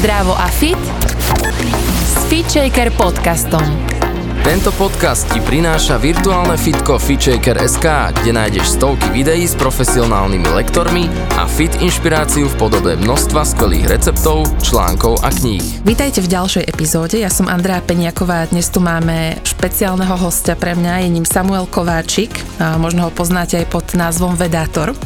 Zdravo a fit s FitShaker podcastom. Tento podcast ti prináša virtuálne fitko FitShaker.sk, kde nájdeš stovky videí s profesionálnymi lektormi a fit inšpiráciu v podobe množstva skvelých receptov, článkov a kníh. Vítajte v ďalšej epizóde, ja som Andrea Peniaková a dnes tu máme špeciálneho hostia pre mňa, je ním Samuel Kováčik, a možno ho poznáte aj pod názvom Vedátor.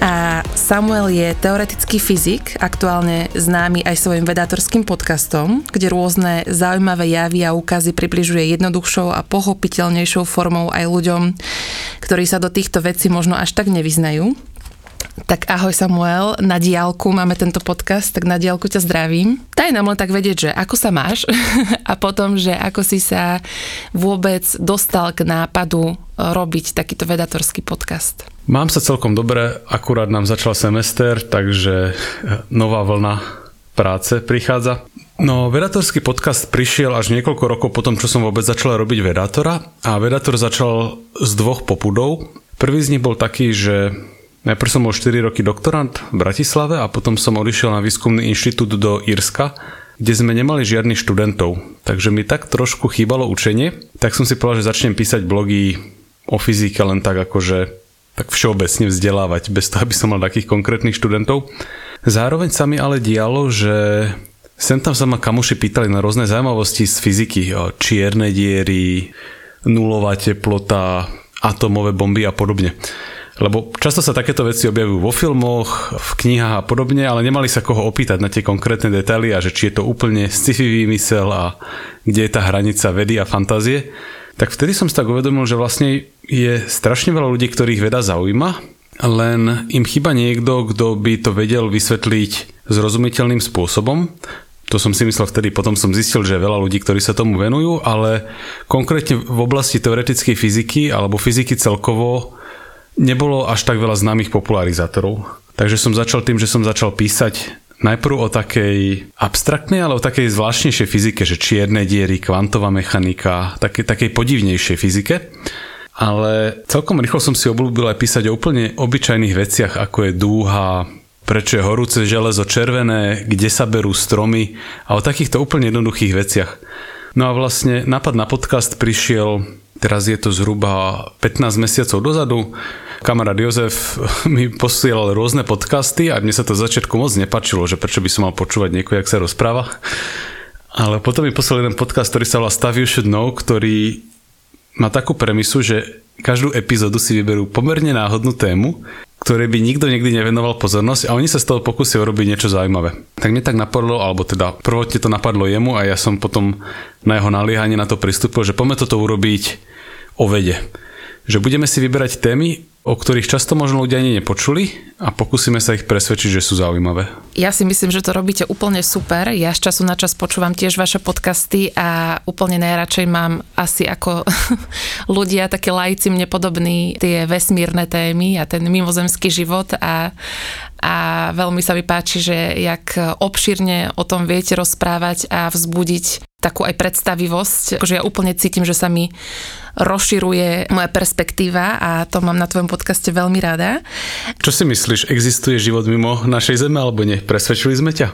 A Samuel je teoretický fyzik, aktuálne známy aj svojim vedátorským podcastom, kde rôzne zaujímavé javy a úkazy približuje jednoduchšou a pochopiteľnejšou formou aj ľuďom, ktorí sa do týchto vecí možno až tak nevyznajú. Tak ahoj Samuel, na diálku máme tento podcast, tak na diálku ťa zdravím. Daj nám len tak vedieť, že ako sa máš a potom, že ako si sa vôbec dostal k nápadu robiť takýto vedatorský podcast. Mám sa celkom dobre, akurát nám začal semester, takže nová vlna práce prichádza. No, vedatorský podcast prišiel až niekoľko rokov potom, čo som vôbec začal robiť vedátora a vedátor začal z dvoch popudov. Prvý z nich bol taký, že najprv som bol 4 roky doktorant v Bratislave a potom som odišiel na výskumný inštitút do Írska, kde sme nemali žiadnych študentov. Takže mi tak trošku chýbalo učenie, tak som si povedal, že začnem písať blogy o fyzike len tak akože tak všeobecne vzdelávať, bez toho, aby som mal takých konkrétnych študentov. Zároveň sa mi ale dialo, že sem tam sa ma kamoši pýtali na rôzne zaujímavosti z fyziky, čierne diery, nulová teplota, atomové bomby a podobne. Lebo často sa takéto veci objavujú vo filmoch, v knihách a podobne, ale nemali sa koho opýtať na tie konkrétne detaily a že či je to úplne sci-fi výmysel a kde je tá hranica vedy a fantázie tak vtedy som si tak uvedomil, že vlastne je strašne veľa ľudí, ktorých veda zaujíma, len im chyba niekto, kto by to vedel vysvetliť zrozumiteľným spôsobom. To som si myslel vtedy, potom som zistil, že veľa ľudí, ktorí sa tomu venujú, ale konkrétne v oblasti teoretickej fyziky alebo fyziky celkovo nebolo až tak veľa známych popularizátorov. Takže som začal tým, že som začal písať najprv o takej abstraktnej, ale o takej zvláštnejšej fyzike, že čierne diery, kvantová mechanika, také, takej podivnejšej fyzike. Ale celkom rýchlo som si obľúbil aj písať o úplne obyčajných veciach, ako je dúha, prečo je horúce železo červené, kde sa berú stromy a o takýchto úplne jednoduchých veciach. No a vlastne nápad na podcast prišiel, teraz je to zhruba 15 mesiacov dozadu, kamarát Jozef mi posielal rôzne podcasty a mne sa to začiatku moc nepačilo, že prečo by som mal počúvať niekoho, jak sa rozpráva. Ale potom mi poslal jeden podcast, ktorý sa volá Stuff You Should Know, ktorý má takú premisu, že každú epizódu si vyberú pomerne náhodnú tému, ktoré by nikto nikdy nevenoval pozornosť a oni sa z toho pokúsia urobiť niečo zaujímavé. Tak mne tak napadlo, alebo teda prvotne to napadlo jemu a ja som potom na jeho naliehanie na to pristúpil, že poďme toto urobiť o vede. Že budeme si vyberať témy, o ktorých často možno ľudia ani nepočuli a pokúsime sa ich presvedčiť, že sú zaujímavé. Ja si myslím, že to robíte úplne super. Ja z času na čas počúvam tiež vaše podcasty a úplne najradšej mám asi ako ľudia, také lajci mne podobní tie vesmírne témy a ten mimozemský život a, a veľmi sa mi páči, že jak obšírne o tom viete rozprávať a vzbudiť takú aj predstavivosť, akože ja úplne cítim, že sa mi rozširuje moja perspektíva a to mám na tvojom podcaste veľmi rada. Čo si myslíš, existuje život mimo našej Zeme alebo nie? Presvedčili sme ťa?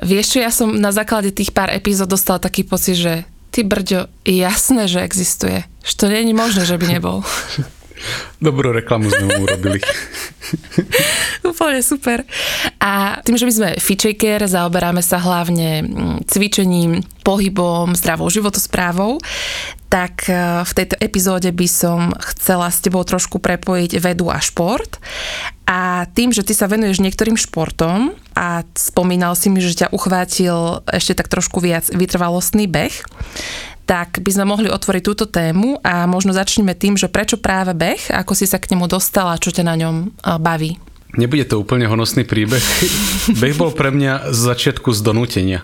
Vieš čo, ja som na základe tých pár epizód dostala taký pocit, že ty brďo, jasné, že existuje. Že to nie je možné, že by nebol. Dobrú reklamu sme mu urobili. Úplne super. A tým, že my sme Fitchaker, zaoberáme sa hlavne mm, cvičením, pohybom, zdravou životosprávou, tak e, v tejto epizóde by som chcela s tebou trošku prepojiť vedu a šport. A tým, že ty sa venuješ niektorým športom a spomínal si mi, že ťa uchvátil ešte tak trošku viac vytrvalostný beh, tak by sme mohli otvoriť túto tému a možno začneme tým, že prečo práve beh, ako si sa k nemu dostala, čo ťa na ňom baví. Nebude to úplne honosný príbeh. Beh bol pre mňa z začiatku z donútenia.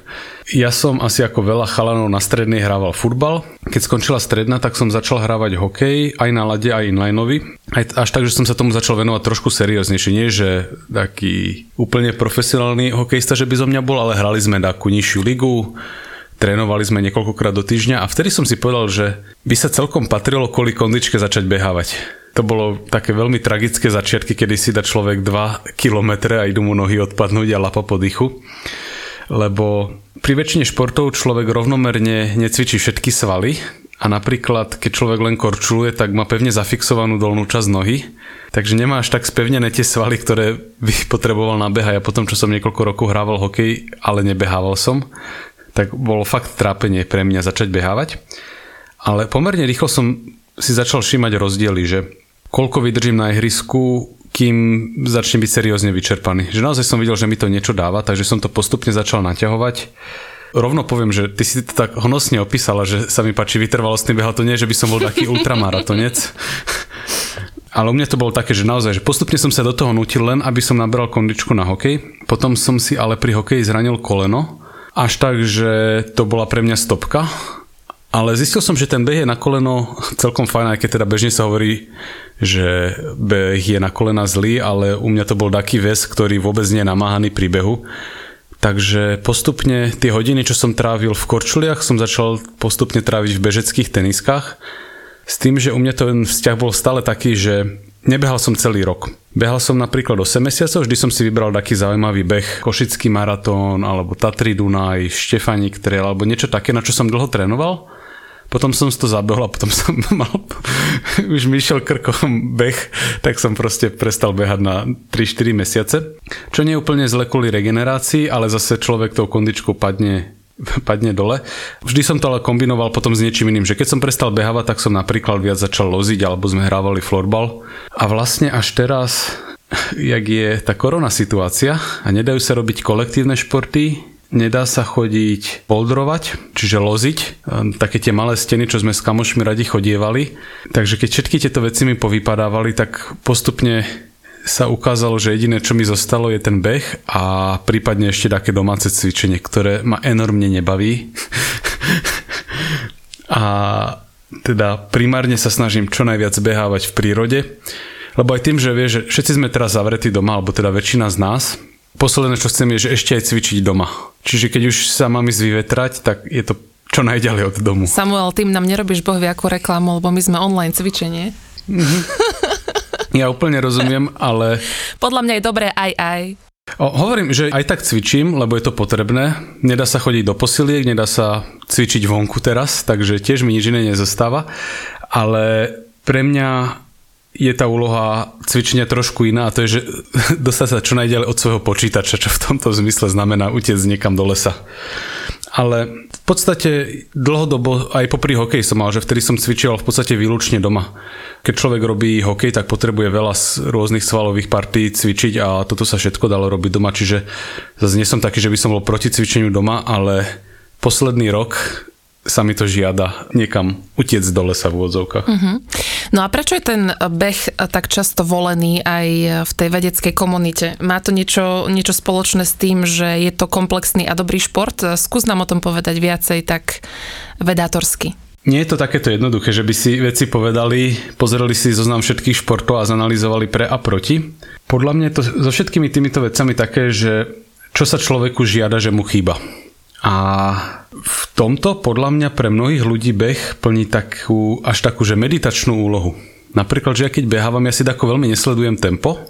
Ja som asi ako veľa chalanov na strednej hrával futbal. Keď skončila stredná, tak som začal hrávať hokej, aj na lade, aj inlineovi. Aj až tak, že som sa tomu začal venovať trošku serióznejšie. Nie, že taký úplne profesionálny hokejista, že by zo mňa bol, ale hrali sme takú nižšiu ligu trénovali sme niekoľkokrát do týždňa a vtedy som si povedal, že by sa celkom patrilo kvôli kondičke začať behávať. To bolo také veľmi tragické začiatky, kedy si dá človek 2 kilometre a idú mu nohy odpadnúť a lapa po dychu. lebo pri väčšine športov človek rovnomerne necvičí všetky svaly a napríklad, keď človek len korčuluje, tak má pevne zafixovanú dolnú časť nohy, takže nemá až tak spevnené tie svaly, ktoré by potreboval nabehať. Ja potom, čo som niekoľko rokov hrával hokej, ale nebehával som, tak bolo fakt trápenie pre mňa začať behávať. Ale pomerne rýchlo som si začal všímať rozdiely, že koľko vydržím na ihrisku, kým začne byť seriózne vyčerpaný. Že naozaj som videl, že mi to niečo dáva, takže som to postupne začal naťahovať. Rovno poviem, že ty si to tak honosne opísala, že sa mi páči vytrvalostný behal. To nie, že by som bol taký ultramaratonec. Ale u mňa to bolo také, že naozaj, že postupne som sa do toho nutil len, aby som nabral kondičku na hokej. Potom som si ale pri hokeji zranil koleno. Až tak, že to bola pre mňa stopka ale zistil som, že ten beh je na koleno celkom fajn, aj keď teda bežne sa hovorí, že beh je na kolena zlý, ale u mňa to bol taký väz, ktorý vôbec nie je namáhaný pri behu. Takže postupne tie hodiny, čo som trávil v korčuliach, som začal postupne tráviť v bežeckých teniskách. S tým, že u mňa ten vzťah bol stále taký, že nebehal som celý rok. Behal som napríklad 8 mesiacov, vždy som si vybral taký zaujímavý beh, Košický maratón, alebo Tatry Dunaj, Štefaník trail, alebo niečo také, na čo som dlho trénoval potom som to zabehol a potom som mal, už mi išiel krkom beh, tak som proste prestal behať na 3-4 mesiace. Čo nie je úplne zle kvôli regenerácii, ale zase človek tou kondičkou padne padne dole. Vždy som to ale kombinoval potom s niečím iným, že keď som prestal behávať, tak som napríklad viac začal loziť alebo sme hrávali florbal. A vlastne až teraz, jak je tá korona situácia a nedajú sa robiť kolektívne športy, nedá sa chodiť poldrovať, čiže loziť, také tie malé steny, čo sme s kamošmi radi chodievali. Takže keď všetky tieto veci mi povypadávali, tak postupne sa ukázalo, že jediné, čo mi zostalo, je ten beh a prípadne ešte také domáce cvičenie, ktoré ma enormne nebaví. a teda primárne sa snažím čo najviac behávať v prírode, lebo aj tým, že vie, že všetci sme teraz zavretí doma, alebo teda väčšina z nás, Posledné, čo chcem, je, že ešte aj cvičiť doma. Čiže keď už sa mám ísť vyvetrať, tak je to čo najďalej od domu. Samuel, tým nám nerobíš bohvie ako reklamu, lebo my sme online cvičenie. Mm-hmm. Ja úplne rozumiem, ale... Podľa mňa je dobré aj aj. O, hovorím, že aj tak cvičím, lebo je to potrebné. Nedá sa chodiť do posiliek, nedá sa cvičiť vonku teraz, takže tiež mi nič iné nezostáva. Ale pre mňa je tá úloha cvičenia trošku iná a to je, že dostať sa čo najďalej od svojho počítača, čo v tomto zmysle znamená utiecť niekam do lesa. Ale v podstate dlhodobo aj popri hokeji som mal, že vtedy som cvičil v podstate výlučne doma. Keď človek robí hokej, tak potrebuje veľa rôznych svalových partí cvičiť a toto sa všetko dalo robiť doma, čiže zase nie som taký, že by som bol proti cvičeniu doma, ale posledný rok sa mi to žiada niekam utiec do lesa v úvodzovkách. Uh-huh. No a prečo je ten beh tak často volený aj v tej vedeckej komunite? Má to niečo, niečo spoločné s tým, že je to komplexný a dobrý šport? Skús nám o tom povedať viacej tak vedátorsky. Nie je to takéto jednoduché, že by si veci povedali, pozreli si zoznam všetkých športov a zanalizovali pre a proti. Podľa mňa je to so všetkými týmito vecami také, že čo sa človeku žiada, že mu chýba. A v tomto podľa mňa pre mnohých ľudí beh plní takú, až takú, že meditačnú úlohu. Napríklad, že ja keď behávam, ja si tako veľmi nesledujem tempo,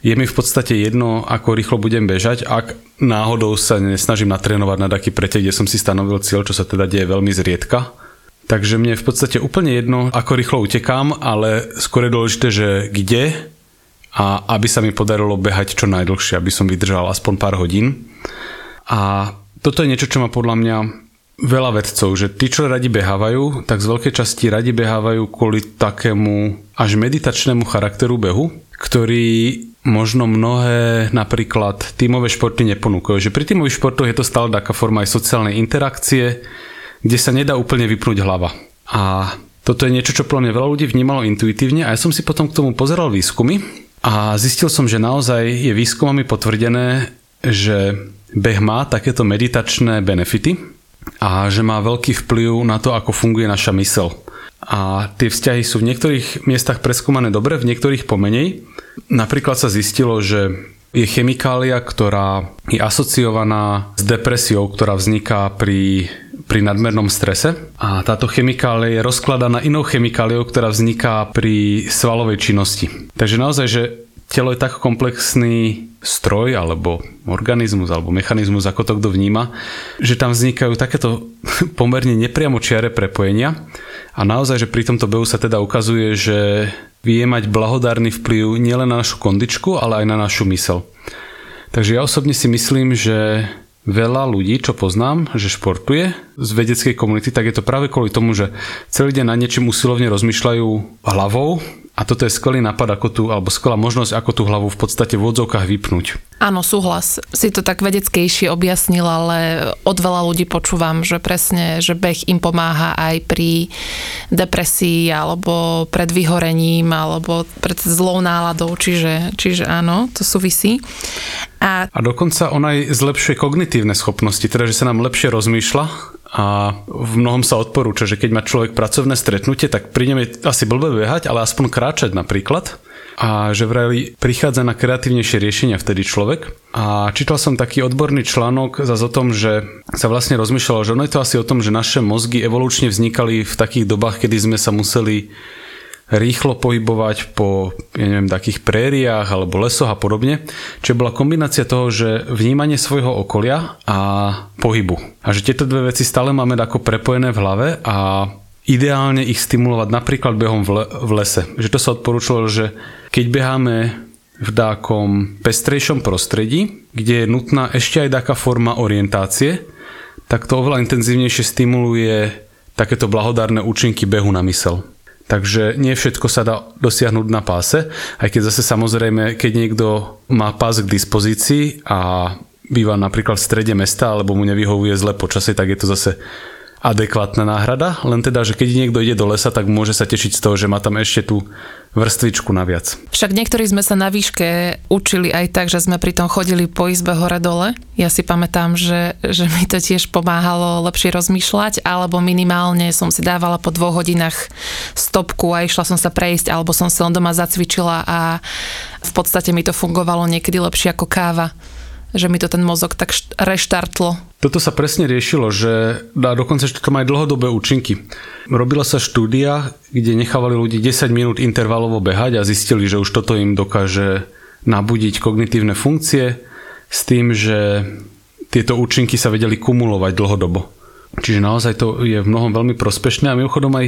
je mi v podstate jedno, ako rýchlo budem bežať, ak náhodou sa nesnažím natrénovať na taký pretek, kde som si stanovil cieľ, čo sa teda deje veľmi zriedka. Takže mne je v podstate úplne jedno, ako rýchlo utekám, ale skôr je dôležité, že kde a aby sa mi podarilo behať čo najdlhšie, aby som vydržal aspoň pár hodín. A toto je niečo, čo má podľa mňa veľa vedcov, že tí, čo radi behávajú, tak z veľkej časti radi behávajú kvôli takému až meditačnému charakteru behu, ktorý možno mnohé napríklad tímové športy neponúkajú. Že pri tímových športoch je to stále taká forma aj sociálnej interakcie, kde sa nedá úplne vypnúť hlava. A toto je niečo, čo podľa mňa veľa ľudí vnímalo intuitívne a ja som si potom k tomu pozeral výskumy a zistil som, že naozaj je výskumami potvrdené, že beh má takéto meditačné benefity a že má veľký vplyv na to, ako funguje naša mysel. A tie vzťahy sú v niektorých miestach preskúmané dobre, v niektorých pomenej. Napríklad sa zistilo, že je chemikália, ktorá je asociovaná s depresiou, ktorá vzniká pri, pri nadmernom strese. A táto chemikália je rozkladaná inou chemikáliou, ktorá vzniká pri svalovej činnosti. Takže naozaj, že telo je tak komplexný stroj alebo organizmus alebo mechanizmus, ako to kto vníma, že tam vznikajú takéto pomerne nepriamočiare prepojenia a naozaj, že pri tomto behu sa teda ukazuje, že vie mať blahodárny vplyv nielen na našu kondičku, ale aj na našu mysel. Takže ja osobne si myslím, že veľa ľudí, čo poznám, že športuje z vedeckej komunity, tak je to práve kvôli tomu, že celý deň na niečím usilovne rozmýšľajú hlavou a toto je skvelý nápad, ako tu, alebo skvelá možnosť, ako tú hlavu v podstate v odzovkách vypnúť. Áno, súhlas. Si to tak vedeckejšie objasnil, ale od veľa ľudí počúvam, že presne, že beh im pomáha aj pri depresii, alebo pred vyhorením, alebo pred zlou náladou, čiže, čiže áno, to súvisí. A... a dokonca on aj zlepšuje kognitívne schopnosti, teda že sa nám lepšie rozmýšľa a v mnohom sa odporúča, že keď má človek pracovné stretnutie, tak ňom je asi blbé behať, ale aspoň kráčať napríklad a že vraj prichádza na kreatívnejšie riešenia vtedy človek. A čítal som taký odborný článok zase o tom, že sa vlastne rozmýšľalo, že ono je to asi o tom, že naše mozgy evolučne vznikali v takých dobách, kedy sme sa museli rýchlo pohybovať po ja neviem, takých prériách alebo lesoch a podobne. Čiže bola kombinácia toho, že vnímanie svojho okolia a pohybu. A že tieto dve veci stále máme ako prepojené v hlave a ideálne ich stimulovať napríklad behom v, le- v lese. Že to sa odporúčalo, že keď beháme v dákom pestrejšom prostredí, kde je nutná ešte aj taká forma orientácie, tak to oveľa intenzívnejšie stimuluje takéto blahodárne účinky behu na mysel. Takže nie všetko sa dá dosiahnuť na páse, aj keď zase samozrejme, keď niekto má pás k dispozícii a býva napríklad v strede mesta alebo mu nevyhovuje zle počasie, tak je to zase adekvátna náhrada, len teda, že keď niekto ide do lesa, tak môže sa tešiť z toho, že má tam ešte tú vrstvičku naviac. Však niektorí sme sa na výške učili aj tak, že sme pri tom chodili po izbe hore-dole. Ja si pamätám, že, že mi to tiež pomáhalo lepšie rozmýšľať, alebo minimálne som si dávala po dvoch hodinách stopku a išla som sa prejsť, alebo som si len doma zacvičila a v podstate mi to fungovalo niekedy lepšie ako káva že mi to ten mozog tak reštartlo. Toto sa presne riešilo, že a dokonca že to má aj dlhodobé účinky. Robila sa štúdia, kde nechávali ľudí 10 minút intervalovo behať a zistili, že už toto im dokáže nabudiť kognitívne funkcie s tým, že tieto účinky sa vedeli kumulovať dlhodobo. Čiže naozaj to je v mnohom veľmi prospešné a mimochodom aj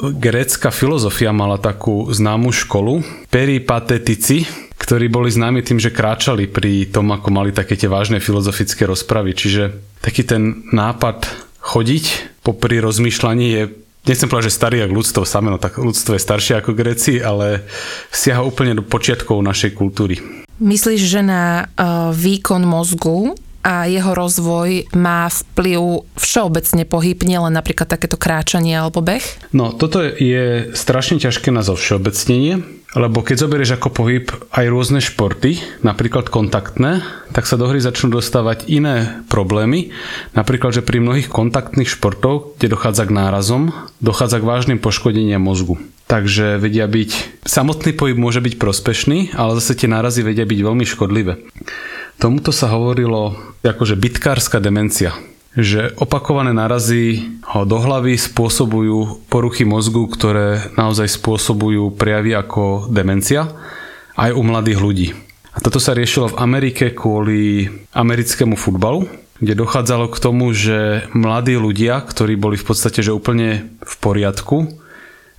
grécka filozofia mala takú známu školu, peripatetici, ktorí boli známi tým, že kráčali pri tom, ako mali také tie vážne filozofické rozpravy. Čiže taký ten nápad chodiť popri rozmýšľaní je nechcem povedať, že starý ako ľudstvo samé, no tak ľudstvo je staršie ako Gréci, ale siaha úplne do počiatkov našej kultúry. Myslíš, že na uh, výkon mozgu a jeho rozvoj má vplyv všeobecne pohyb, nielen napríklad takéto kráčanie alebo beh? No, toto je strašne ťažké na zovšeobecnenie, lebo keď zoberieš ako pohyb aj rôzne športy, napríklad kontaktné, tak sa do hry začnú dostávať iné problémy. Napríklad, že pri mnohých kontaktných športov, kde dochádza k nárazom, dochádza k vážnym poškodeniam mozgu. Takže vedia byť, samotný pohyb môže byť prospešný, ale zase tie nárazy vedia byť veľmi škodlivé. Tomuto sa hovorilo akože bitkárska demencia že opakované narazy do hlavy spôsobujú poruchy mozgu, ktoré naozaj spôsobujú prejavy ako demencia aj u mladých ľudí. A toto sa riešilo v Amerike kvôli americkému futbalu, kde dochádzalo k tomu, že mladí ľudia, ktorí boli v podstate že úplne v poriadku,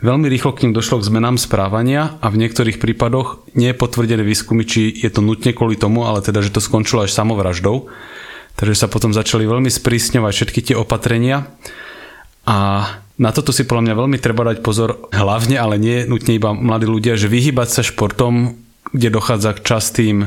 veľmi rýchlo k ním došlo k zmenám správania a v niektorých prípadoch nie je potvrdené výskumy, či je to nutne kvôli tomu, ale teda, že to skončilo až samovraždou Takže sa potom začali veľmi sprísňovať všetky tie opatrenia a na toto si podľa mňa veľmi treba dať pozor, hlavne, ale nie nutne iba mladí ľudia, že vyhybať sa športom, kde dochádza k častým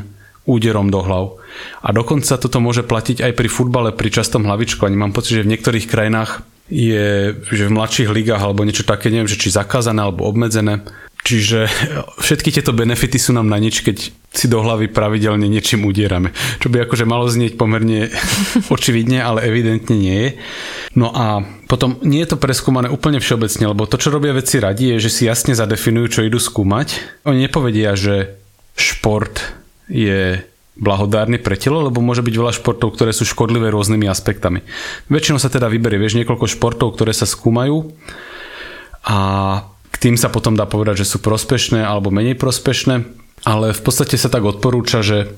úderom do hlav. A dokonca toto môže platiť aj pri futbale, pri častom hlavičkovaní. Mám pocit, že v niektorých krajinách je, že v mladších ligách alebo niečo také, neviem, že či zakázané alebo obmedzené, Čiže všetky tieto benefity sú nám na nič, keď si do hlavy pravidelne niečím udierame. Čo by akože malo znieť pomerne očividne, ale evidentne nie je. No a potom nie je to preskúmané úplne všeobecne, lebo to, čo robia veci radi, je, že si jasne zadefinujú, čo idú skúmať. Oni nepovedia, že šport je blahodárny pre telo, lebo môže byť veľa športov, ktoré sú škodlivé rôznymi aspektami. Väčšinou sa teda vyberie, vieš, niekoľko športov, ktoré sa skúmajú a tým sa potom dá povedať, že sú prospešné alebo menej prospešné, ale v podstate sa tak odporúča, že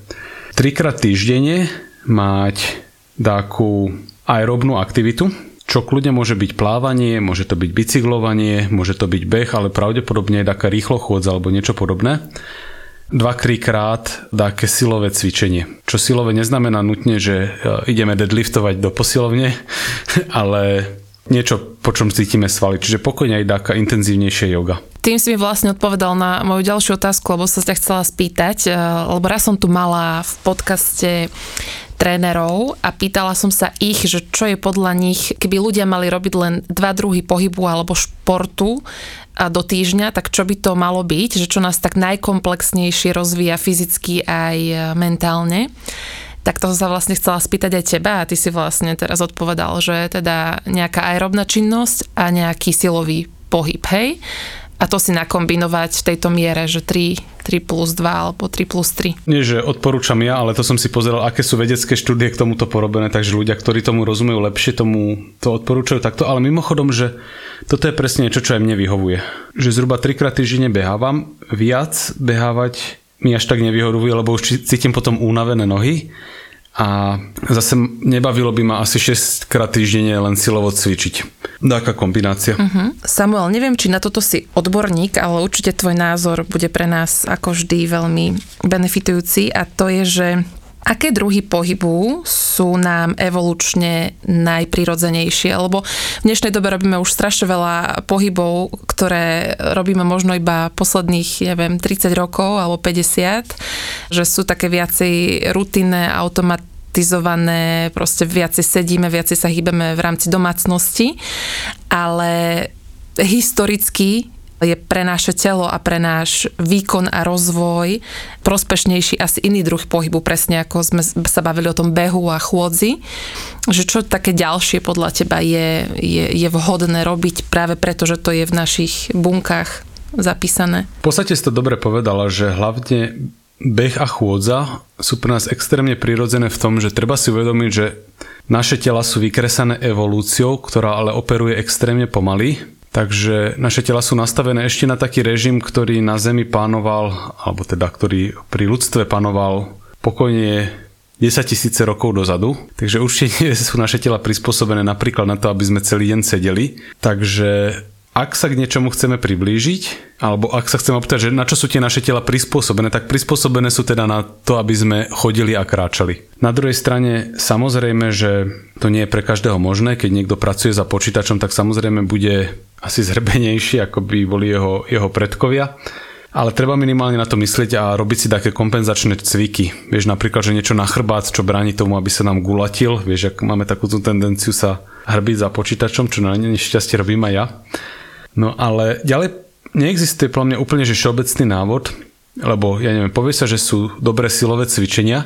trikrát týždenne mať takú aerobnú aktivitu, čo kľudne môže byť plávanie, môže to byť bicyklovanie, môže to byť beh, ale pravdepodobne aj taká rýchlo chôdza alebo niečo podobné. Dva krát také silové cvičenie. Čo silové neznamená nutne, že e, ideme deadliftovať do posilovne, ale niečo, po čom cítime svaly. Čiže pokojne aj taká intenzívnejšia yoga. Tým si mi vlastne odpovedal na moju ďalšiu otázku, lebo sa ťa chcela spýtať, e, lebo raz som tu mala v podcaste trénerov a pýtala som sa ich, že čo je podľa nich, keby ľudia mali robiť len dva druhy pohybu alebo športu a do týždňa, tak čo by to malo byť, že čo nás tak najkomplexnejšie rozvíja fyzicky aj e, mentálne. Tak to sa vlastne chcela spýtať aj teba a ty si vlastne teraz odpovedal, že teda nejaká aerobná činnosť a nejaký silový pohyb, hej? a to si nakombinovať v tejto miere, že 3, 3 plus 2 alebo 3 plus 3. Nie, že odporúčam ja, ale to som si pozeral, aké sú vedecké štúdie k tomuto porobené, takže ľudia, ktorí tomu rozumejú lepšie, tomu to odporúčajú takto. Ale mimochodom, že toto je presne niečo, čo aj mne vyhovuje. Že zhruba 3 krát týždenne behávam, viac behávať mi až tak nevyhovuje, lebo už cítim potom únavené nohy a zase nebavilo by ma asi 6 krát týždenne len silovo cvičiť. Taká kombinácia. Uh-huh. Samuel, neviem, či na toto si odborník, ale určite tvoj názor bude pre nás ako vždy veľmi benefitujúci a to je, že Aké druhy pohybu sú nám evolučne najprirodzenejšie? Lebo v dnešnej dobe robíme už strašne veľa pohybov, ktoré robíme možno iba posledných, neviem, 30 rokov alebo 50, že sú také viacej rutinné, automatizované, proste viacej sedíme, viacej sa hýbeme v rámci domácnosti, ale historicky je pre naše telo a pre náš výkon a rozvoj prospešnejší asi iný druh pohybu, presne ako sme sa bavili o tom behu a chôdzi. Že čo také ďalšie podľa teba je, je, je vhodné robiť práve preto, že to je v našich bunkách zapísané? V podstate si to dobre povedala, že hlavne beh a chôdza sú pre nás extrémne prirodzené v tom, že treba si uvedomiť, že naše tela sú vykresané evolúciou, ktorá ale operuje extrémne pomaly Takže naše tela sú nastavené ešte na taký režim, ktorý na Zemi pánoval, alebo teda ktorý pri ľudstve panoval pokojne 10 tisíce rokov dozadu. Takže určite sú naše tela prispôsobené napríklad na to, aby sme celý deň sedeli. Takže ak sa k niečomu chceme priblížiť, alebo ak sa chceme opýtať, že na čo sú tie naše tela prispôsobené, tak prispôsobené sú teda na to, aby sme chodili a kráčali. Na druhej strane samozrejme, že to nie je pre každého možné, keď niekto pracuje za počítačom, tak samozrejme bude asi zhrbenejší, ako by boli jeho, jeho predkovia. Ale treba minimálne na to myslieť a robiť si také kompenzačné cviky. Vieš napríklad, že niečo na chrbát, čo bráni tomu, aby sa nám gulatil. Vieš, ak máme takúto tendenciu sa hrbiť za počítačom, čo na nešťastie robím aj ja No ale ďalej neexistuje podľa mňa úplne že všeobecný návod, lebo ja neviem, povie sa, že sú dobré silové cvičenia,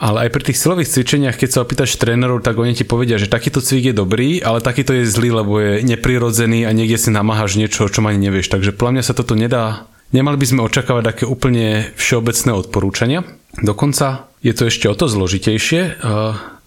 ale aj pri tých silových cvičeniach, keď sa opýtaš trénerov, tak oni ti povedia, že takýto cvik je dobrý, ale takýto je zlý, lebo je neprirodzený a niekde si namáhaš niečo, čo ani nevieš. Takže podľa mňa sa toto nedá, nemali by sme očakávať také úplne všeobecné odporúčania. Dokonca je to ešte o to zložitejšie.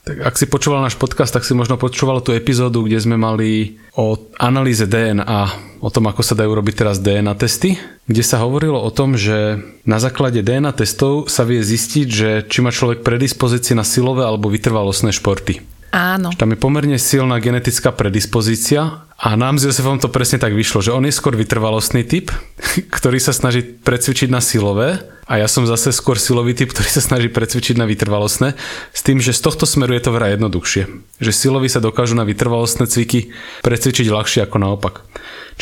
Tak ak si počúval náš podcast, tak si možno počúval tú epizódu, kde sme mali o analýze DNA, o tom, ako sa dajú robiť teraz DNA testy, kde sa hovorilo o tom, že na základe DNA testov sa vie zistiť, že či má človek predispozície na silové alebo vytrvalostné športy. Áno. Tam je pomerne silná genetická predispozícia a nám s Josefom to presne tak vyšlo, že on je skôr vytrvalostný typ, ktorý sa snaží precvičiť na silové a ja som zase skôr silový typ, ktorý sa snaží precvičiť na vytrvalostné, s tým, že z tohto smeru je to vraj jednoduchšie. Že siloví sa dokážu na vytrvalostné cviky precvičiť ľahšie ako naopak.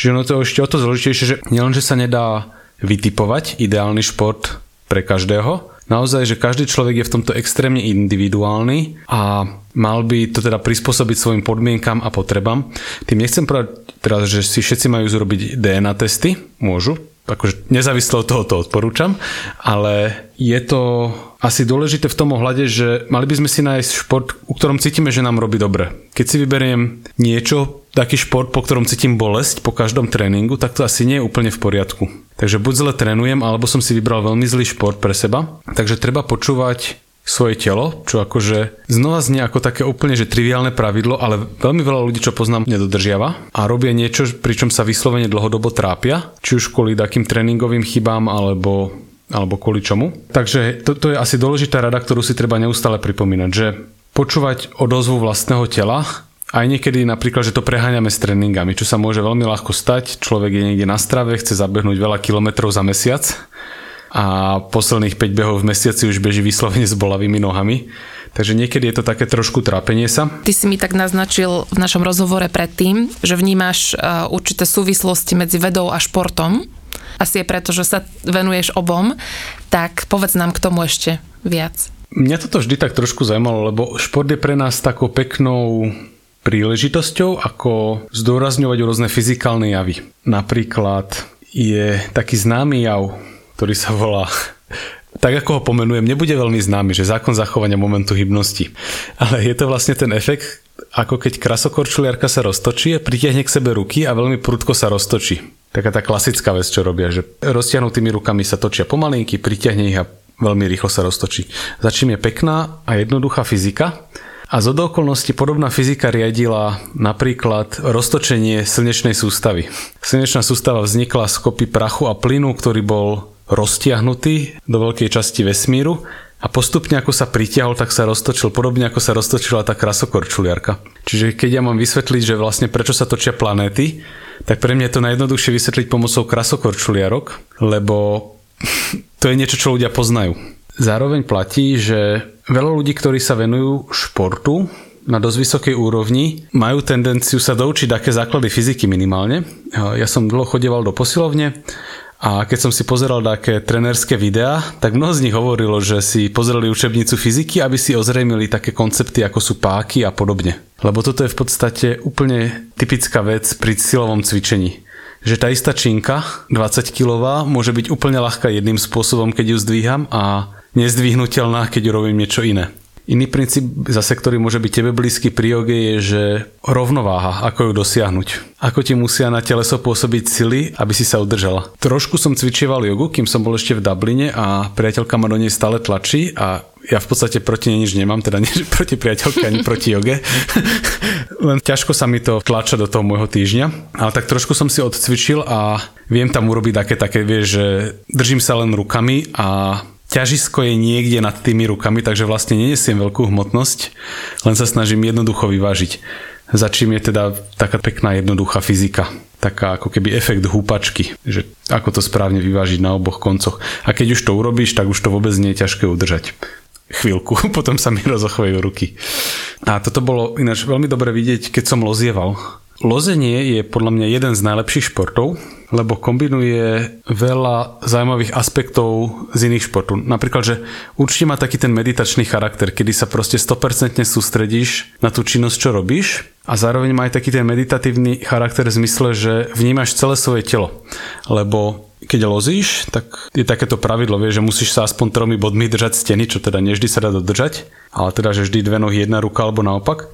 Čiže ono to je ešte o to zložitejšie, že nielenže sa nedá vytipovať ideálny šport pre každého, naozaj, že každý človek je v tomto extrémne individuálny a mal by to teda prispôsobiť svojim podmienkam a potrebám. Tým nechcem povedať teraz, že si všetci majú zrobiť DNA testy, môžu, akože nezávisle od toho to odporúčam, ale je to asi dôležité v tom ohľade, že mali by sme si nájsť šport, u ktorom cítime, že nám robí dobre. Keď si vyberiem niečo, taký šport, po ktorom cítim bolesť po každom tréningu, tak to asi nie je úplne v poriadku. Takže buď zle trénujem, alebo som si vybral veľmi zlý šport pre seba. Takže treba počúvať svoje telo, čo akože znova znie ako také úplne že triviálne pravidlo, ale veľmi veľa ľudí, čo poznám, nedodržiava a robia niečo, pričom sa vyslovene dlhodobo trápia, či už kvôli takým tréningovým chybám alebo alebo kvôli čomu. Takže to, to je asi dôležitá rada, ktorú si treba neustále pripomínať, že počúvať odozvu vlastného tela, aj niekedy napríklad, že to preháňame s tréningami, čo sa môže veľmi ľahko stať. Človek je niekde na strave, chce zabehnúť veľa kilometrov za mesiac a posledných 5 behov v mesiaci už beží vyslovene s bolavými nohami. Takže niekedy je to také trošku trápenie sa. Ty si mi tak naznačil v našom rozhovore predtým, že vnímaš e, určité súvislosti medzi vedou a športom. Asi je preto, že sa venuješ obom. Tak povedz nám k tomu ešte viac. Mňa toto vždy tak trošku zaujímalo, lebo šport je pre nás takou peknou príležitosťou, ako zdôrazňovať rôzne fyzikálne javy. Napríklad je taký známy jav, ktorý sa volá tak ako ho pomenujem, nebude veľmi známy, že zákon zachovania momentu hybnosti. Ale je to vlastne ten efekt, ako keď krasokorčuliarka sa roztočí, pritiahne k sebe ruky a veľmi prudko sa roztočí. Taká tá klasická vec, čo robia, že roztiahnutými rukami sa točia pomalinky, pritiahne ich a veľmi rýchlo sa roztočí. Začím je pekná a jednoduchá fyzika, a z okolností podobná fyzika riadila napríklad roztočenie slnečnej sústavy. Slnečná sústava vznikla z kopy prachu a plynu, ktorý bol roztiahnutý do veľkej časti vesmíru a postupne ako sa pritiahol, tak sa roztočil, podobne ako sa roztočila tá krasokorčuliarka. Čiže keď ja mám vysvetliť, že vlastne prečo sa točia planéty, tak pre mňa je to najjednoduchšie vysvetliť pomocou krasokorčuliarok, lebo to je niečo, čo ľudia poznajú. Zároveň platí, že veľa ľudí, ktorí sa venujú športu na dosť vysokej úrovni, majú tendenciu sa doučiť také základy fyziky minimálne. Ja som dlho chodieval do posilovne a keď som si pozeral také trenerské videá, tak mnoho z nich hovorilo, že si pozerali učebnicu fyziky, aby si ozrejmili také koncepty ako sú páky a podobne. Lebo toto je v podstate úplne typická vec pri silovom cvičení že tá istá činka 20 kg môže byť úplne ľahká jedným spôsobom, keď ju zdvíham a nezdvihnutelná, keď robím niečo iné. Iný princíp zase, ktorý môže byť tebe blízky pri joge je, že rovnováha, ako ju dosiahnuť. Ako ti musia na teleso pôsobiť sily, aby si sa udržala. Trošku som cvičieval jogu, kým som bol ešte v Dubline a priateľka ma do nej stále tlačí a ja v podstate proti nej nič nemám, teda nie proti priateľke ani proti joge. Len ťažko sa mi to tlača do toho môjho týždňa. Ale tak trošku som si odcvičil a viem tam urobiť také, také, vieš, že držím sa len rukami a ťažisko je niekde nad tými rukami, takže vlastne nenesiem veľkú hmotnosť, len sa snažím jednoducho vyvážiť. Za čím je teda taká pekná jednoduchá fyzika. Taká ako keby efekt húpačky, že ako to správne vyvážiť na oboch koncoch. A keď už to urobíš, tak už to vôbec nie je ťažké udržať. Chvíľku, potom sa mi rozochvejú ruky. A toto bolo ináč veľmi dobre vidieť, keď som lozieval. Lozenie je podľa mňa jeden z najlepších športov, lebo kombinuje veľa zaujímavých aspektov z iných športov. Napríklad, že určite má taký ten meditačný charakter, kedy sa proste 100% sústredíš na tú činnosť, čo robíš a zároveň má aj taký ten meditatívny charakter v zmysle, že vnímaš celé svoje telo. Lebo keď lozíš, tak je takéto pravidlo, vie, že musíš sa aspoň tromi bodmi držať steny, čo teda nevždy sa dá dodržať, ale teda, že vždy dve nohy, jedna ruka alebo naopak.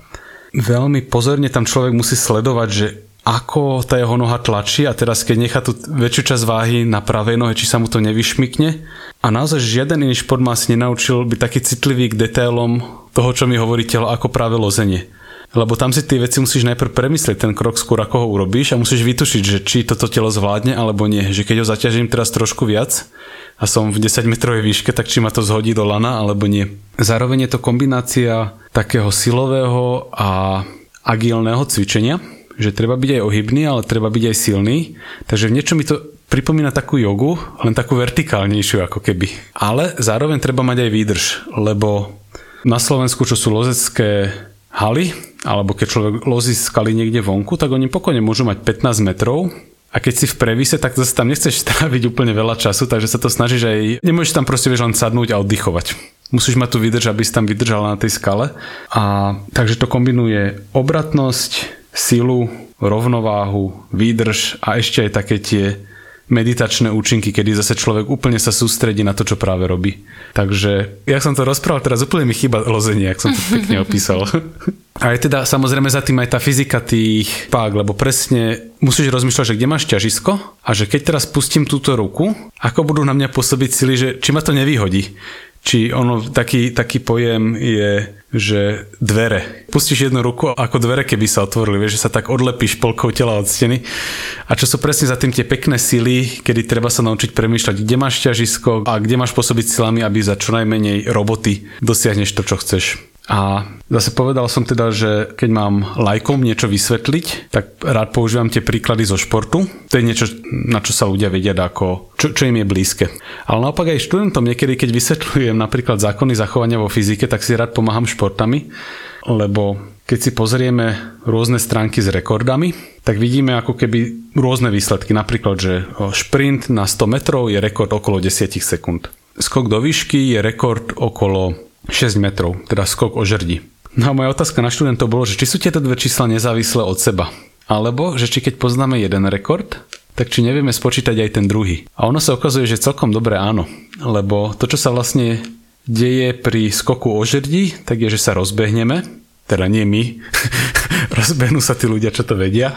Veľmi pozorne tam človek musí sledovať, že ako tá jeho noha tlačí a teraz keď nechá tú väčšiu časť váhy na pravej nohe, či sa mu to nevyšmykne. A naozaj žiaden iný šport ma asi nenaučil byť taký citlivý k detailom toho, čo mi hovorí telo, ako práve lozenie. Lebo tam si tie veci musíš najprv premyslieť ten krok skôr, ako ho urobíš a musíš vytušiť, že či toto telo zvládne alebo nie. Že keď ho zaťažím teraz trošku viac a som v 10 metrovej výške, tak či ma to zhodí do lana alebo nie. Zároveň je to kombinácia takého silového a agilného cvičenia, že treba byť aj ohybný, ale treba byť aj silný. Takže v niečo mi to pripomína takú jogu, len takú vertikálnejšiu ako keby. Ale zároveň treba mať aj výdrž, lebo na Slovensku, čo sú lozecké haly, alebo keď človek lozí skaly niekde vonku, tak oni pokojne môžu mať 15 metrov, a keď si v previse, tak zase tam nechceš stráviť úplne veľa času, takže sa to snažíš aj... Nemôžeš tam proste vieš len sadnúť a oddychovať. Musíš mať tu vydrž, aby si tam vydržal na tej skale. A takže to kombinuje obratnosť, silu, rovnováhu, výdrž a ešte aj také tie meditačné účinky, kedy zase človek úplne sa sústredí na to, čo práve robí. Takže, jak som to rozprával, teraz úplne mi chýba lozenie, ak som to pekne opísal. A je teda samozrejme za tým aj tá fyzika tých pák, lebo presne musíš rozmýšľať, že kde máš ťažisko a že keď teraz pustím túto ruku, ako budú na mňa pôsobiť sily, že či ma to nevyhodí či ono, taký, taký pojem je, že dvere. Pustíš jednu ruku ako dvere, keby sa otvorili, vieš, že sa tak odlepíš polkou tela od steny. A čo sú presne za tým tie pekné sily, kedy treba sa naučiť premýšľať, kde máš ťažisko a kde máš pôsobiť silami, aby za čo najmenej roboty dosiahneš to, čo chceš. A zase povedal som teda, že keď mám lajkom niečo vysvetliť, tak rád používam tie príklady zo športu. To je niečo, na čo sa ľudia vedia ako, čo, čo im je blízke. Ale naopak aj študentom niekedy, keď vysvetľujem napríklad zákony zachovania vo fyzike, tak si rád pomáham športami, lebo keď si pozrieme rôzne stránky s rekordami, tak vidíme ako keby rôzne výsledky. Napríklad, že šprint na 100 metrov je rekord okolo 10 sekúnd. Skok do výšky je rekord okolo 6 metrov, teda skok o žrdi. No a moja otázka na študentov bolo, že či sú tieto dve čísla nezávislé od seba. Alebo, že či keď poznáme jeden rekord, tak či nevieme spočítať aj ten druhý. A ono sa ukazuje, že celkom dobre áno. Lebo to, čo sa vlastne deje pri skoku o žrdi, tak je, že sa rozbehneme. Teda nie my. Rozbehnú sa tí ľudia, čo to vedia.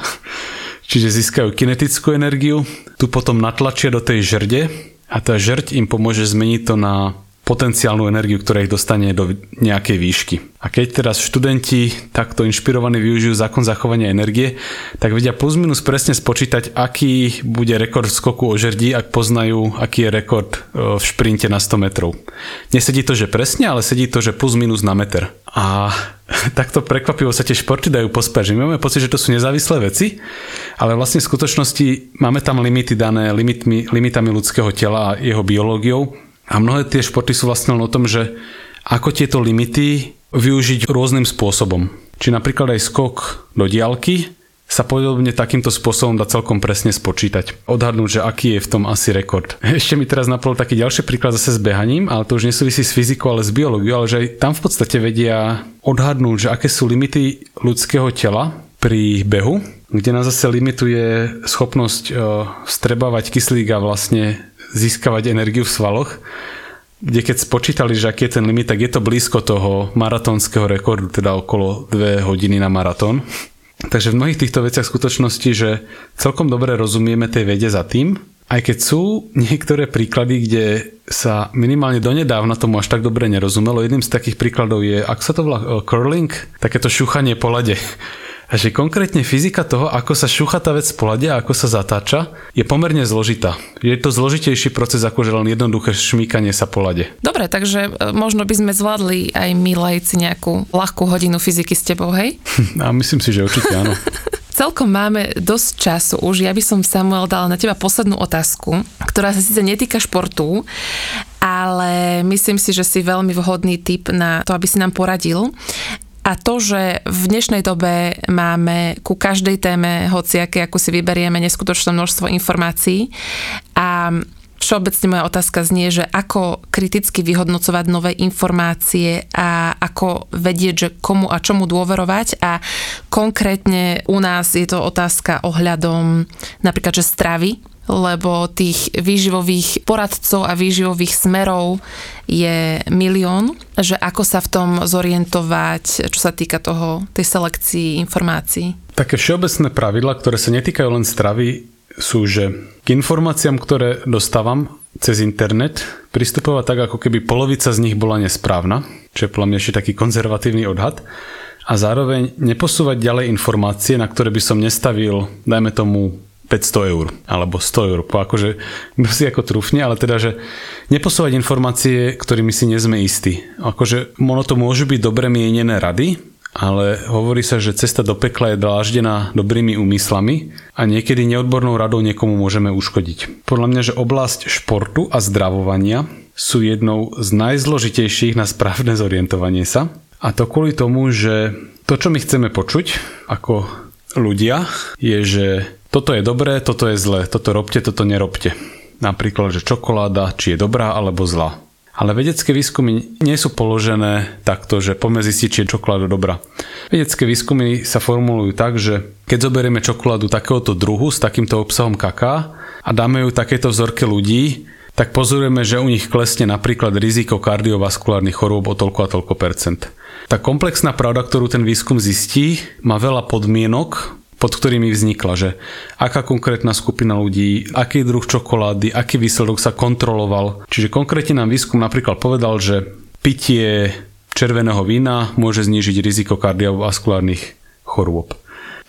Čiže získajú kinetickú energiu, tu potom natlačia do tej žrde a tá žrť im pomôže zmeniť to na potenciálnu energiu, ktorá ich dostane do nejakej výšky. A keď teraz študenti takto inšpirovaní využijú zákon zachovania energie, tak vedia plus minus presne spočítať, aký bude rekord skoku o žerdí, ak poznajú, aký je rekord e, v šprinte na 100 metrov. Nesedí to, že presne, ale sedí to, že plus minus na meter. A takto prekvapivo sa tie športy dajú pospať, že my máme pocit, že to sú nezávislé veci, ale vlastne v skutočnosti máme tam limity dané limitmi, limitami ľudského tela a jeho biológiou a mnohé tie športy sú vlastne len o tom, že ako tieto limity využiť rôznym spôsobom. Či napríklad aj skok do diálky sa podobne takýmto spôsobom dá celkom presne spočítať. Odhadnúť, že aký je v tom asi rekord. Ešte mi teraz napadol taký ďalší príklad zase s behaním, ale to už nesúvisí s fyzikou, ale s biológiou, ale že aj tam v podstate vedia odhadnúť, že aké sú limity ľudského tela pri behu, kde nás zase limituje schopnosť uh, strebávať kyslík a vlastne získavať energiu v svaloch, kde keď spočítali, že aký je ten limit, tak je to blízko toho maratónskeho rekordu, teda okolo 2 hodiny na maratón. Takže v mnohých týchto veciach skutočnosti, že celkom dobre rozumieme tej vede za tým, aj keď sú niektoré príklady, kde sa minimálne donedávna tomu až tak dobre nerozumelo. Jedným z takých príkladov je, ak sa to volá uh, curling, takéto šúchanie po lade a že konkrétne fyzika toho, ako sa šúcha tá vec po lade a ako sa zatáča, je pomerne zložitá. Je to zložitejší proces ako že len jednoduché šmíkanie sa po lade. Dobre, takže e, možno by sme zvládli aj my lajci nejakú ľahkú hodinu fyziky s tebou, hej? A myslím si, že určite áno. Celkom máme dosť času už. Ja by som Samuel dala na teba poslednú otázku, ktorá sa síce netýka športu, ale myslím si, že si veľmi vhodný typ na to, aby si nám poradil. A to, že v dnešnej dobe máme ku každej téme, hociaké, ako si vyberieme, neskutočné množstvo informácií. A Všeobecne moja otázka znie, že ako kriticky vyhodnocovať nové informácie a ako vedieť, že komu a čomu dôverovať. A konkrétne u nás je to otázka ohľadom napríklad, že stravy, lebo tých výživových poradcov a výživových smerov je milión, že ako sa v tom zorientovať, čo sa týka toho, tej selekcii informácií. Také všeobecné pravidla, ktoré sa netýkajú len stravy, sú, že k informáciám, ktoré dostávam cez internet, pristupovať tak, ako keby polovica z nich bola nesprávna, čo je podľa mňa ešte taký konzervatívny odhad, a zároveň neposúvať ďalej informácie, na ktoré by som nestavil, dajme tomu, 500 eur alebo 100 eur, akože kto si ako trúfne, ale teda, že neposúvať informácie, ktorými si nie sme istí. Akože ono to môžu byť dobre mienené rady, ale hovorí sa, že cesta do pekla je dláždená dobrými úmyslami a niekedy neodbornou radou niekomu môžeme uškodiť. Podľa mňa, že oblasť športu a zdravovania sú jednou z najzložitejších na správne zorientovanie sa. A to kvôli tomu, že to, čo my chceme počuť ako ľudia, je, že toto je dobré, toto je zlé, toto robte, toto nerobte. Napríklad, že čokoláda, či je dobrá alebo zlá. Ale vedecké výskumy nie sú položené takto, že pomedzi si, či je čokoláda dobrá. Vedecké výskumy sa formulujú tak, že keď zoberieme čokoládu takéhoto druhu s takýmto obsahom kaká a dáme ju takéto vzorke ľudí, tak pozorujeme, že u nich klesne napríklad riziko kardiovaskulárnych chorôb o toľko a toľko percent. Tá komplexná pravda, ktorú ten výskum zistí, má veľa podmienok, pod ktorými vznikla, že aká konkrétna skupina ľudí, aký druh čokolády, aký výsledok sa kontroloval. Čiže konkrétne nám výskum napríklad povedal, že pitie červeného vína môže znížiť riziko kardiovaskulárnych chorôb.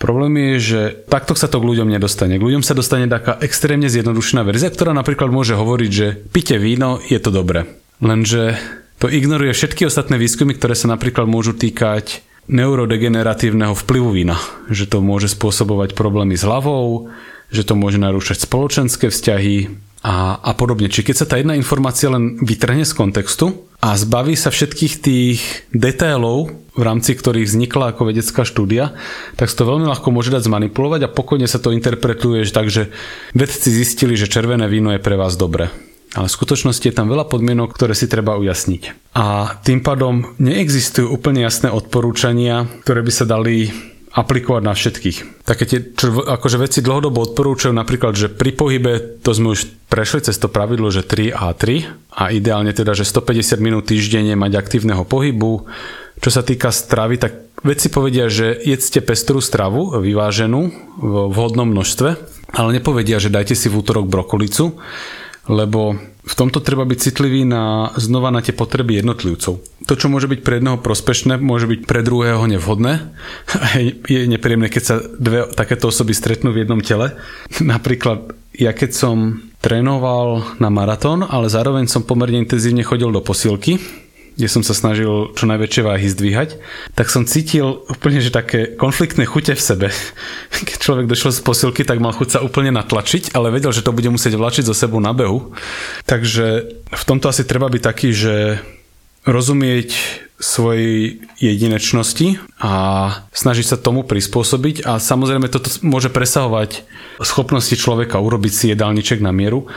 Problém je, že takto sa to k ľuďom nedostane. K ľuďom sa dostane taká extrémne zjednodušená verzia, ktorá napríklad môže hovoriť, že pite víno, je to dobre. Lenže to ignoruje všetky ostatné výskumy, ktoré sa napríklad môžu týkať neurodegeneratívneho vplyvu vína. Že to môže spôsobovať problémy s hlavou, že to môže narúšať spoločenské vzťahy a, a podobne. Čiže keď sa tá jedna informácia len vytrhne z kontextu a zbaví sa všetkých tých detailov, v rámci ktorých vznikla ako vedecká štúdia, tak sa to veľmi ľahko môže dať zmanipulovať a pokojne sa to interpretuje tak, že vedci zistili, že červené víno je pre vás dobré. Ale v skutočnosti je tam veľa podmienok, ktoré si treba ujasniť. A tým pádom neexistujú úplne jasné odporúčania, ktoré by sa dali aplikovať na všetkých. Také tie, čo akože veci dlhodobo odporúčajú napríklad, že pri pohybe, to sme už prešli cez to pravidlo, že 3 a 3 a ideálne teda, že 150 minút týždenne mať aktívneho pohybu. Čo sa týka stravy, tak vedci povedia, že jedzte pestrú stravu, vyváženú v vhodnom množstve, ale nepovedia, že dajte si v útorok brokolicu, lebo v tomto treba byť citlivý na, znova na tie potreby jednotlivcov. To, čo môže byť pre jedného prospešné, môže byť pre druhého nevhodné. Je nepríjemné, keď sa dve takéto osoby stretnú v jednom tele. Napríklad ja keď som trénoval na maratón, ale zároveň som pomerne intenzívne chodil do posilky, kde som sa snažil čo najväčšie váhy zdvíhať, tak som cítil úplne, že také konfliktné chute v sebe. Keď človek došiel z posilky, tak mal chuť sa úplne natlačiť, ale vedel, že to bude musieť vlačiť zo sebou na behu. Takže v tomto asi treba byť taký, že rozumieť svojej jedinečnosti a snažiť sa tomu prispôsobiť a samozrejme toto môže presahovať schopnosti človeka urobiť si jedálniček na mieru.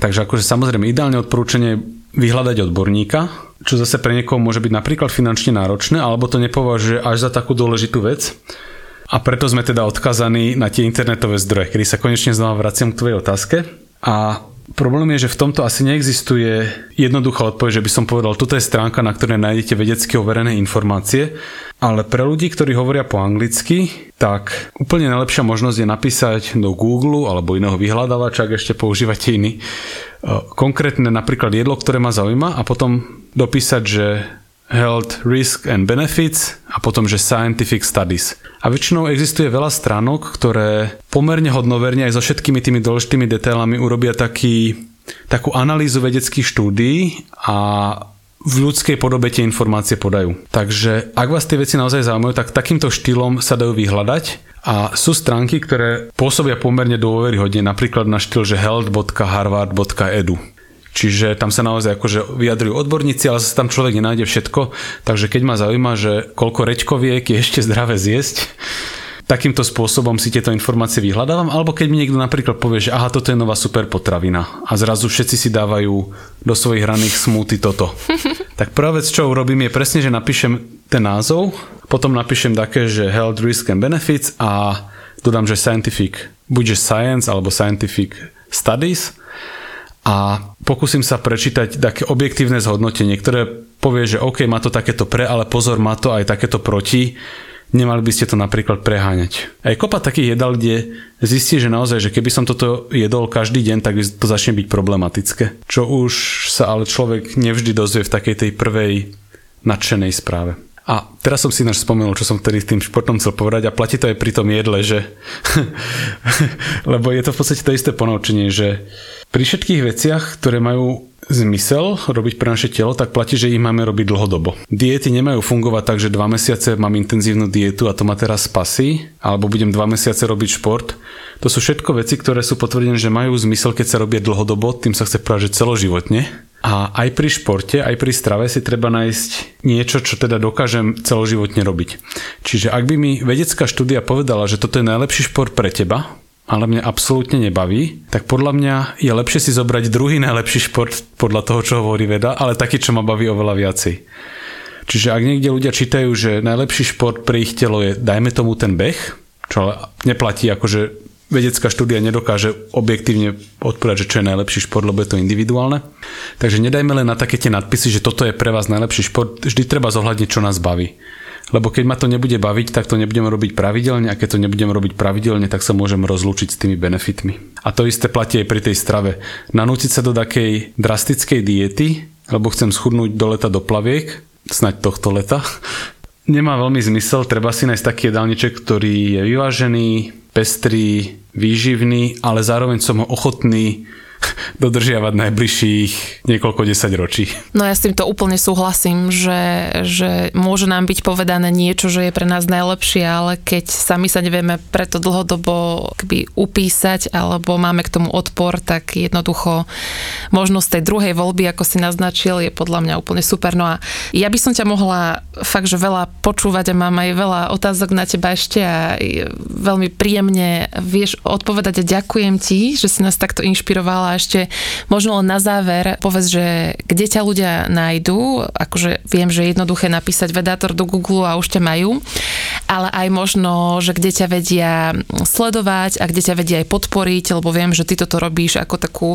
Takže akože samozrejme ideálne odporúčanie vyhľadať odborníka, čo zase pre niekoho môže byť napríklad finančne náročné, alebo to nepovažuje až za takú dôležitú vec. A preto sme teda odkazaní na tie internetové zdroje, kedy sa konečne znova vraciam k tvojej otázke. A Problém je, že v tomto asi neexistuje jednoduchá odpoveď, že by som povedal, toto je stránka, na ktorej nájdete vedecky overené informácie, ale pre ľudí, ktorí hovoria po anglicky, tak úplne najlepšia možnosť je napísať do Google alebo iného vyhľadávača, ak ešte používate iný, e, konkrétne napríklad jedlo, ktoré ma zaujíma a potom dopísať, že Health, Risk and Benefits a potom, že Scientific Studies. A väčšinou existuje veľa stránok, ktoré pomerne hodnoverne aj so všetkými tými dôležitými detailami urobia taký, takú analýzu vedeckých štúdií a v ľudskej podobe tie informácie podajú. Takže ak vás tie veci naozaj zaujímajú, tak takýmto štýlom sa dajú vyhľadať a sú stránky, ktoré pôsobia pomerne dôveryhodne, napríklad na štýl, že health.harvard.edu. Čiže tam sa naozaj akože vyjadrujú odborníci, ale tam človek nenájde všetko. Takže keď ma zaujíma, že koľko reďkoviek je ešte zdravé zjesť, takýmto spôsobom si tieto informácie vyhľadávam, alebo keď mi niekto napríklad povie, že aha, toto je nová super potravina a zrazu všetci si dávajú do svojich hraných smúty toto. tak prvá vec, čo urobím, je presne, že napíšem ten názov, potom napíšem také, že health, risk and benefits a dodám, že scientific, buďže science alebo scientific studies a pokúsim sa prečítať také objektívne zhodnotenie, ktoré povie, že OK, má to takéto pre, ale pozor, má to aj takéto proti. Nemali by ste to napríklad preháňať. Aj kopa takých jedál, kde zistí, že naozaj, že keby som toto jedol každý deň, tak to začne byť problematické. Čo už sa ale človek nevždy dozvie v takej tej prvej nadšenej správe. A teraz som si náš spomenul, čo som vtedy s tým športom chcel povedať a platí to aj pri tom jedle, že lebo je to v podstate to isté ponaučenie, že pri všetkých veciach, ktoré majú zmysel robiť pre naše telo, tak platí, že ich máme robiť dlhodobo. Diety nemajú fungovať tak, že dva mesiace mám intenzívnu dietu a to ma teraz spasí, alebo budem dva mesiace robiť šport. To sú všetko veci, ktoré sú potvrdené, že majú zmysel, keď sa robia dlhodobo, tým sa chce povedať, že celoživotne. A aj pri športe, aj pri strave si treba nájsť niečo, čo teda dokážem celoživotne robiť. Čiže ak by mi vedecká štúdia povedala, že toto je najlepší šport pre teba, ale mňa absolútne nebaví, tak podľa mňa je lepšie si zobrať druhý najlepší šport podľa toho, čo hovorí veda, ale taký, čo ma baví oveľa viacej. Čiže ak niekde ľudia čítajú, že najlepší šport pre ich telo je, dajme tomu ten beh, čo ale neplatí, akože vedecká štúdia nedokáže objektívne odpovedať, že čo je najlepší šport, lebo je to individuálne. Takže nedajme len na také tie nadpisy, že toto je pre vás najlepší šport, vždy treba zohľadniť, čo nás baví. Lebo keď ma to nebude baviť, tak to nebudem robiť pravidelne a keď to nebudem robiť pravidelne, tak sa môžem rozlúčiť s tými benefitmi. A to isté platí aj pri tej strave. Nanútiť sa do takej drastickej diety, lebo chcem schudnúť do leta do plaviek, snaď tohto leta, nemá veľmi zmysel, treba si nájsť taký jedálniček, ktorý je vyvážený, pestrý, výživný, ale zároveň som ho ochotný dodržiavať najbližších niekoľko desať ročí. No ja s týmto úplne súhlasím, že, že môže nám byť povedané niečo, že je pre nás najlepšie, ale keď sami sa nevieme preto dlhodobo kby upísať alebo máme k tomu odpor, tak jednoducho možnosť tej druhej voľby, ako si naznačil, je podľa mňa úplne super. No a ja by som ťa mohla fakt, že veľa počúvať a mám aj veľa otázok na teba ešte a veľmi príjemne vieš odpovedať a ďakujem ti, že si nás takto inšpirovala ešte možno len na záver povedz, že kde ťa ľudia nájdú, akože viem, že je jednoduché napísať vedátor do Google a už ťa majú, ale aj možno, že kde ťa vedia sledovať a kde ťa vedia aj podporiť, lebo viem, že ty toto robíš ako takú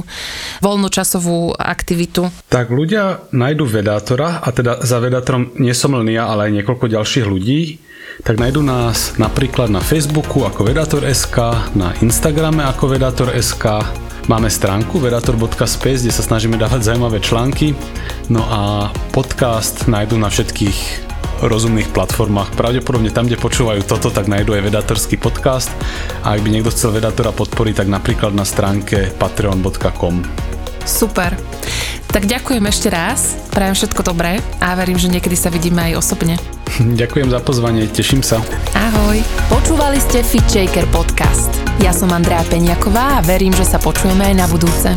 voľnočasovú aktivitu. Tak ľudia nájdú vedátora a teda za vedátorom nie som len ja, ale aj niekoľko ďalších ľudí tak nájdú nás napríklad na Facebooku ako Vedator.sk, na Instagrame ako Vedator.sk, Máme stránku vedator.space, kde sa snažíme dávať zaujímavé články. No a podcast nájdú na všetkých rozumných platformách. Pravdepodobne tam, kde počúvajú toto, tak nájdú aj vedatorský podcast. A ak by niekto chcel vedatora podporiť, tak napríklad na stránke patreon.com. Super. Tak ďakujem ešte raz, prajem všetko dobré a verím, že niekedy sa vidíme aj osobne. Ďakujem za pozvanie, teším sa. Ahoj. Počúvali ste Fit Shaker podcast. Ja som Andrea Peňaková a verím, že sa počujeme aj na budúce.